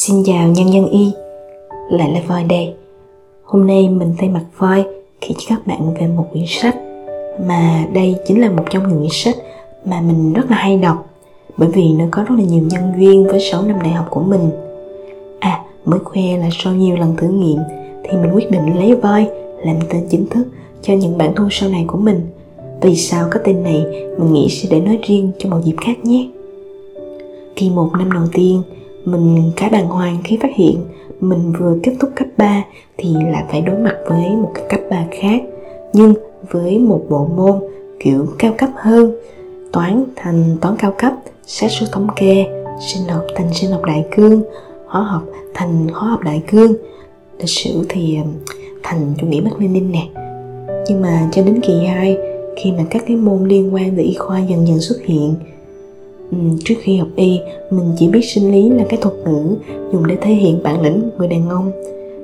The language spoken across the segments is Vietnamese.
Xin chào nhân nhân y, lại là Voi đây. Hôm nay mình thay mặt Voi kể cho các bạn về một quyển sách mà đây chính là một trong những quyển sách mà mình rất là hay đọc bởi vì nó có rất là nhiều nhân duyên với 6 năm đại học của mình. À, mới khoe là sau nhiều lần thử nghiệm thì mình quyết định lấy Voi làm tên chính thức cho những bản thu sau này của mình. Vì sao có tên này mình nghĩ sẽ để nói riêng cho một dịp khác nhé. Khi một năm đầu tiên mình khá bàng hoàng khi phát hiện mình vừa kết thúc cấp 3 thì lại phải đối mặt với một cái cấp 3 khác, nhưng với một bộ môn, kiểu, cao cấp hơn. Toán thành toán cao cấp, xét số thống kê, sinh học thành sinh học đại cương, hóa học thành hóa học đại cương. Lịch sử thì thành chủ nghĩa Mác Lênin nè. Nhưng mà cho đến kỳ 2 khi mà các cái môn liên quan về y khoa dần dần xuất hiện Ừ, trước khi học y mình chỉ biết sinh lý là cái thuật ngữ dùng để thể hiện bản lĩnh người đàn ông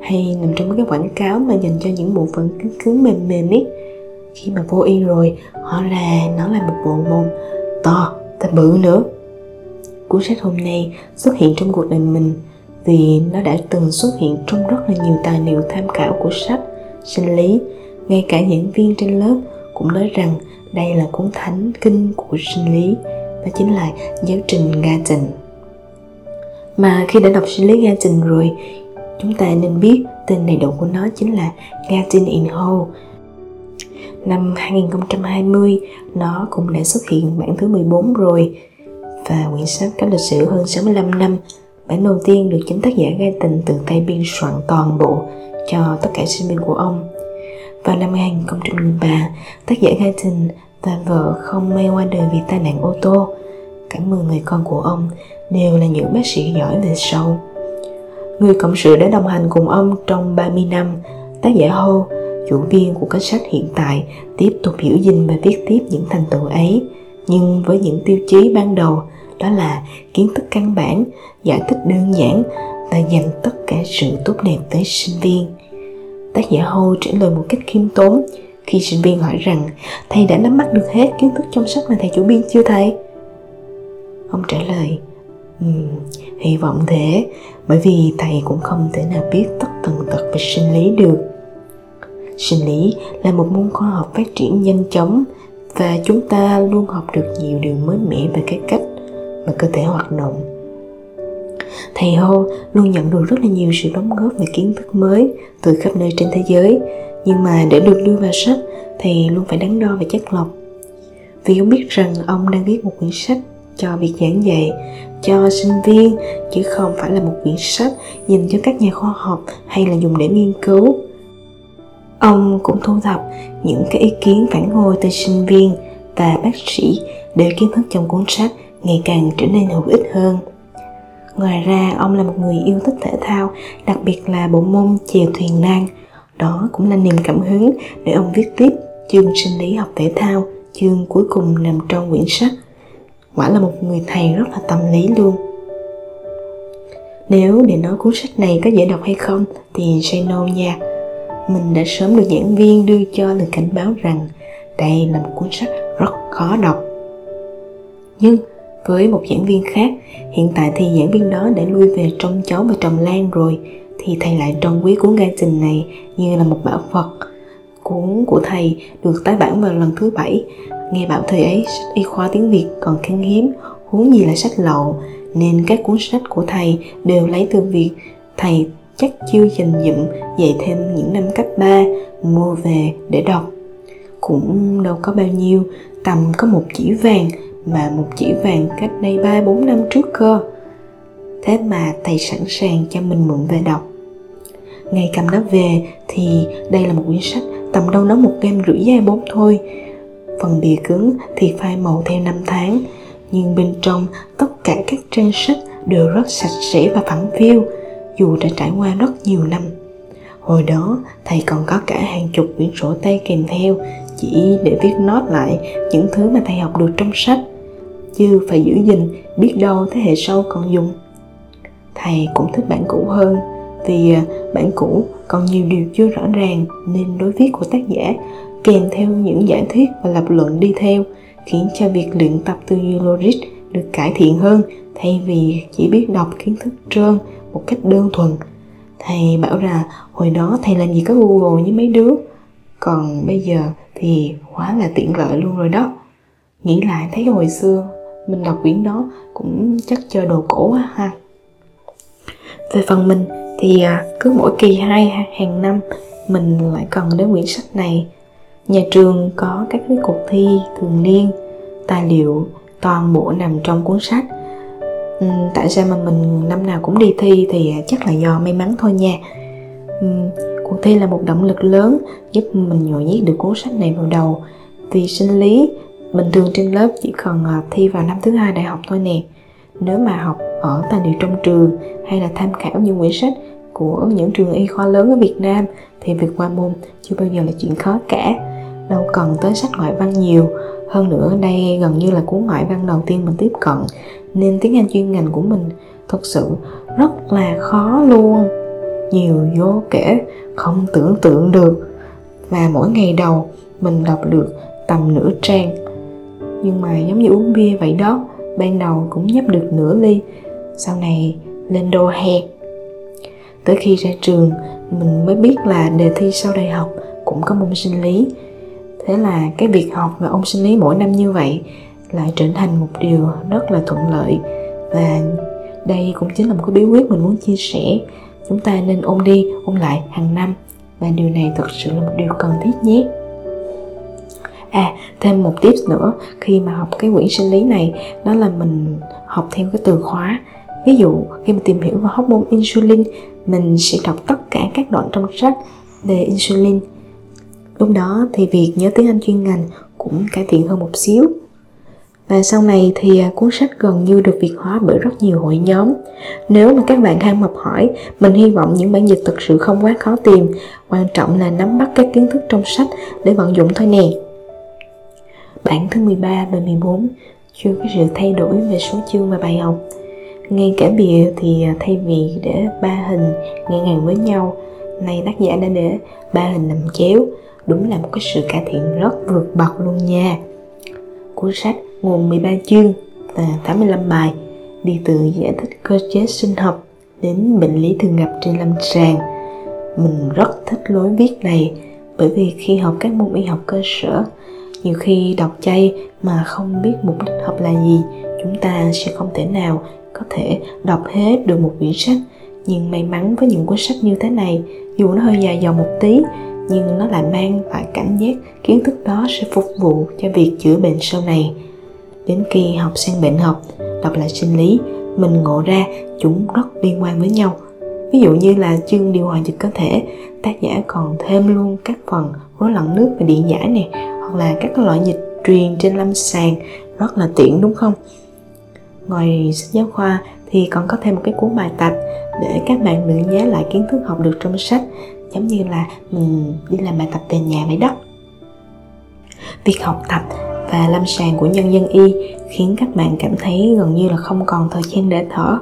hay nằm trong cái quảng cáo mà dành cho những bộ phận cứng cứng mềm mềm ấy. Khi mà vô y rồi họ là nó là một bộ môn to và bự nữa. Cuốn sách hôm nay xuất hiện trong cuộc đời mình vì nó đã từng xuất hiện trong rất là nhiều tài liệu tham khảo của sách sinh lý. Ngay cả giảng viên trên lớp cũng nói rằng đây là cuốn thánh kinh của sinh lý đó chính là giáo trình Garten mà khi đã đọc sinh lý Garten rồi chúng ta nên biết tên đầy đủ của nó chính là Garten in Whole Năm 2020, nó cũng đã xuất hiện bản thứ 14 rồi và quyển sách có lịch sử hơn 65 năm. Bản đầu tiên được chính tác giả Garten tự tay biên soạn toàn bộ cho tất cả sinh viên của ông. Vào năm 2003, tác giả Garten và vợ không may qua đời vì tai nạn ô tô. Cả 10 người con của ông đều là những bác sĩ giỏi về sâu. Người cộng sự đã đồng hành cùng ông trong 30 năm, tác giả Hô, chủ biên của cuốn sách hiện tại, tiếp tục giữ gìn và viết tiếp những thành tựu ấy, nhưng với những tiêu chí ban đầu đó là kiến thức căn bản, giải thích đơn giản và dành tất cả sự tốt đẹp tới sinh viên. Tác giả Hô trả lời một cách khiêm tốn, khi sinh viên hỏi rằng thầy đã nắm bắt được hết kiến thức trong sách mà thầy chủ biên chưa thầy? Ông trả lời um, hy vọng thế bởi vì thầy cũng không thể nào biết tất tần tật về sinh lý được. Sinh lý là một môn khoa học phát triển nhanh chóng và chúng ta luôn học được nhiều điều mới mẻ về cái cách mà cơ thể hoạt động thầy hô luôn nhận được rất là nhiều sự đóng góp về kiến thức mới từ khắp nơi trên thế giới. Nhưng mà để được đưa vào sách thì luôn phải đắn đo và chất lọc. Vì ông biết rằng ông đang viết một quyển sách cho việc giảng dạy, cho sinh viên, chứ không phải là một quyển sách dành cho các nhà khoa học hay là dùng để nghiên cứu. Ông cũng thu thập những cái ý kiến phản hồi từ sinh viên và bác sĩ để kiến thức trong cuốn sách ngày càng trở nên hữu ích hơn ngoài ra, ông là một người yêu thích thể thao, đặc biệt là bộ môn chèo thuyền nan đó cũng là niềm cảm hứng để ông viết tiếp chương sinh lý học thể thao, chương cuối cùng nằm trong quyển sách. Quả là một người thầy rất là tâm lý luôn. Nếu để nói cuốn sách này có dễ đọc hay không, thì say no nha. Mình đã sớm được giảng viên đưa cho lời cảnh báo rằng đây là một cuốn sách rất khó đọc. Nhưng với một giảng viên khác. Hiện tại thì giảng viên đó đã lui về trong cháu và trồng lan rồi. Thì thầy lại trân quý cuốn gan trình này như là một bảo vật cuốn của thầy được tái bản vào lần thứ bảy. Nghe bảo thời ấy sách y khoa tiếng việt còn khan hiếm, huống gì là sách lậu. Nên các cuốn sách của thầy đều lấy từ việc thầy chắc chiêu dành dụm dạy thêm những năm cấp 3 mua về để đọc. Cũng đâu có bao nhiêu, tầm có một chỉ vàng mà một chỉ vàng cách đây ba, bốn năm trước cơ. Thế mà thầy sẵn sàng cho mình mượn về đọc. Ngày cầm nó về thì đây là một quyển sách tầm đâu đó một game rưỡi dài bốn thôi. Phần bìa cứng thì phai màu theo năm tháng, nhưng bên trong tất cả các trang sách đều rất sạch sẽ và phẳng phiu dù đã trải qua rất nhiều năm. Hồi đó, thầy còn có cả hàng chục quyển sổ tay kèm theo, chỉ để viết nốt lại những thứ mà thầy học được trong sách chứ phải giữ gìn, biết đâu thế hệ sau còn dùng. Thầy cũng thích bản cũ hơn, vì à, bản cũ còn nhiều điều chưa rõ ràng nên đối viết của tác giả kèm theo những giả thuyết và lập luận đi theo, khiến cho việc luyện tập tư duy logic được cải thiện hơn thay vì chỉ biết đọc kiến thức trơn một cách đơn thuần. Thầy bảo là hồi đó thầy làm gì có google như mấy đứa, còn bây giờ thì quá là tiện lợi luôn rồi đó. Nghĩ lại thấy hồi xưa mình đọc quyển đó cũng chắc chơi đồ cổ quá ha. Về phần mình thì à, cứ mỗi kỳ hai hàng năm mình lại cần đến quyển sách này. Nhà trường có các cái cuộc thi thường niên tài liệu toàn bộ nằm trong cuốn sách. Ừ, tại sao mà mình năm nào cũng đi thi thì à, chắc là do may mắn thôi nha. Ừ, cuộc thi là một động lực lớn giúp mình nhồi nhét được cuốn sách này vào đầu. Vì sinh lý bình thường trên lớp chỉ cần à, thi vào năm thứ hai đại học thôi nè. Nếu mà học ở tài liệu trong trường hay là tham khảo những quyển sách của những trường y khoa lớn ở Việt Nam thì việc qua môn chưa bao giờ là chuyện khó cả. Đâu cần tới sách ngoại văn nhiều. Hơn nữa, đây gần như là cuốn ngoại văn đầu tiên mình tiếp cận. Nên tiếng Anh chuyên ngành của mình thật sự rất là khó luôn. Nhiều vô kể, không tưởng tượng được. Và mỗi ngày đầu mình đọc được tầm nửa trang nhưng mà giống như uống bia vậy đó, ban đầu cũng nhấp được nửa ly, sau này lên đô he tới khi ra trường, mình mới biết là đề thi sau đại học cũng có môn sinh lý. Thế là cái việc học về ôn sinh lý mỗi năm như vậy lại trở thành một điều rất là thuận lợi. Và đây cũng chính là một cái bí quyết mình muốn chia sẻ. Chúng ta nên ôn đi, ôn lại hàng năm. Và điều này thật sự là một điều cần thiết nhé à thêm một tips nữa, khi mà học cái quyển sinh lý này, đó là mình học theo cái từ khóa. Ví dụ, khi mà tìm hiểu về hormone insulin, mình sẽ đọc tất cả các đoạn trong sách về insulin. Lúc đó thì việc nhớ tiếng anh chuyên ngành cũng cải thiện hơn một xíu. Và sau này thì à, cuốn sách gần như được việt hóa bởi rất nhiều hội nhóm. Nếu mà các bạn ham học hỏi mình hy vọng những bản dịch thực sự không quá khó tìm. Quan trọng là nắm bắt các kiến thức trong sách để vận dụng thôi nè. Bản thứ 13 và 14 chưa có sự thay đổi về số chương và bài học. Ngay cả bìa thì à, thay vì để ba hình ngang hàng với nhau, nay tác giả đã để ba hình nằm chéo, đúng là một cái sự cải thiện rất vượt bậc luôn nha. Cuốn sách gồm 13 chương và 85 bài, đi từ giải thích cơ chế sinh học đến bệnh lý thường gặp trên lâm sàng. Mình rất thích lối viết này bởi vì khi học các môn y học cơ sở nhiều khi đọc chay mà không biết mục đích học là gì, chúng ta sẽ không thể nào có thể đọc hết được một quyển sách. Nhưng may mắn với những cuốn sách như thế này, dù nó hơi dài dòng một tí, nhưng nó lại mang lại cảm giác kiến thức đó sẽ phục vụ cho việc chữa bệnh sau này. Đến khi học sang bệnh học, đọc lại sinh lý, mình ngộ ra chúng rất liên quan với nhau. Ví dụ như là chương điều hòa dịch cơ thể, tác giả còn thêm luôn các phần rối loạn nước và điện giải này hoặc là các loại dịch truyền trên lâm sàng, rất là tiện, đúng không? Ngoài sách giáo khoa thì còn có thêm một cái cuốn bài tập để các bạn tự nhớ lại kiến thức học được trong sách, giống như là mình đi làm bài tập về nhà vậy đó. Việc học tập và lâm sàng của nhân dân y khiến các bạn cảm thấy gần như là không còn thời gian để thở.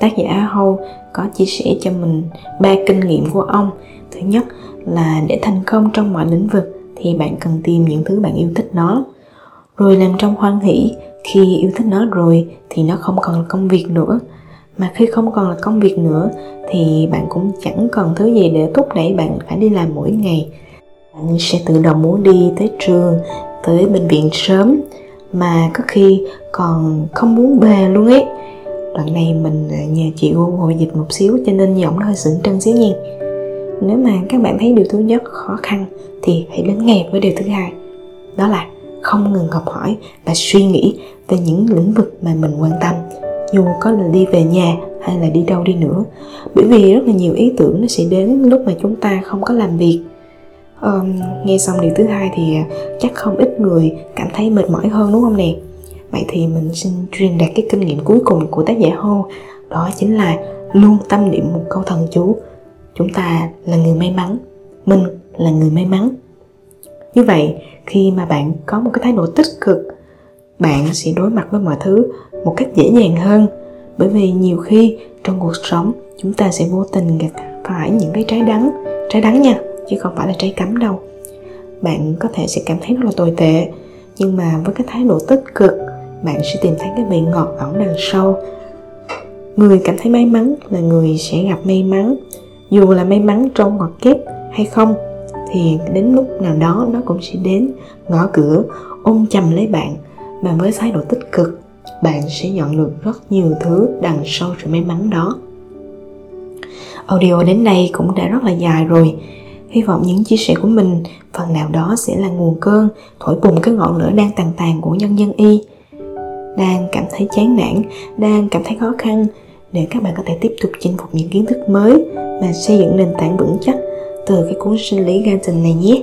Tác giả Hâu có chia sẻ cho mình ba kinh nghiệm của ông. Thứ nhất là để thành công trong mọi lĩnh vực thì bạn cần tìm những thứ bạn yêu thích nó. Rồi làm trong hoan hỷ, khi yêu thích nó rồi thì nó không còn là công việc nữa. Mà khi không còn là công việc nữa thì bạn cũng chẳng còn thứ gì để thúc đẩy bạn phải đi làm mỗi ngày. Bạn sẽ tự động muốn đi tới trường, tới bệnh viện sớm, mà có khi còn không muốn về luôn ấy. Đoạn này mình nhờ chị Google dịch một xíu cho nên giọng nó hơi sững trân xíu nha nếu mà các bạn thấy điều thứ nhất khó khăn thì hãy đến nghe với điều thứ hai. Đó là không ngừng học hỏi và suy nghĩ về những lĩnh vực mà mình quan tâm dù có là đi về nhà hay là đi đâu đi nữa. Bởi vì rất là nhiều ý tưởng nó sẽ đến lúc mà chúng ta không có làm việc. Um, nghe xong điều thứ hai thì à, chắc không ít người cảm thấy mệt mỏi hơn đúng không nè? Vậy thì mình xin truyền đạt cái kinh nghiệm cuối cùng của tác giả hô đó chính là luôn tâm niệm một câu thần chú chúng ta là người may mắn, mình là người may mắn. Như vậy, khi mà bạn có một cái thái độ tích cực, bạn sẽ đối mặt với mọi thứ một cách dễ dàng hơn. Bởi vì nhiều khi trong cuộc sống, chúng ta sẽ vô tình gặp phải những cái trái đắng. Trái đắng nha, chứ không phải là trái cấm đâu. Bạn có thể sẽ cảm thấy rất là tồi tệ, nhưng mà với cái thái độ tích cực, bạn sẽ tìm thấy cái vị ngọt ẩn đằng sau. Người cảm thấy may mắn là người sẽ gặp may mắn dù là may mắn trong ngoặc kép hay không, thì đến lúc nào đó nó cũng sẽ đến ngõ cửa, ôm chầm lấy bạn. Mà với thái độ tích cực, bạn sẽ nhận được rất nhiều thứ đằng sau sự may mắn đó. Audio đến đây cũng đã rất là dài rồi. Hy vọng những chia sẻ của mình, phần nào đó sẽ là nguồn cơn, thổi bùng cái ngọn lửa đang tàn tàn của nhân dân y. Đang cảm thấy chán nản, đang cảm thấy khó khăn để các bạn có thể tiếp tục chinh phục những kiến thức mới và xây dựng nền tảng vững chắc từ cái cuốn sinh lý Ganton này nhé.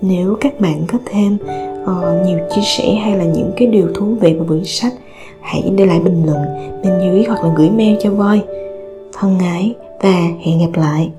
Nếu các bạn có thêm uh, nhiều chia sẻ hay là những cái điều thú vị về quyển sách hãy để lại bình luận bên dưới hoặc là gửi mail cho voi. Thân ái và hẹn gặp lại!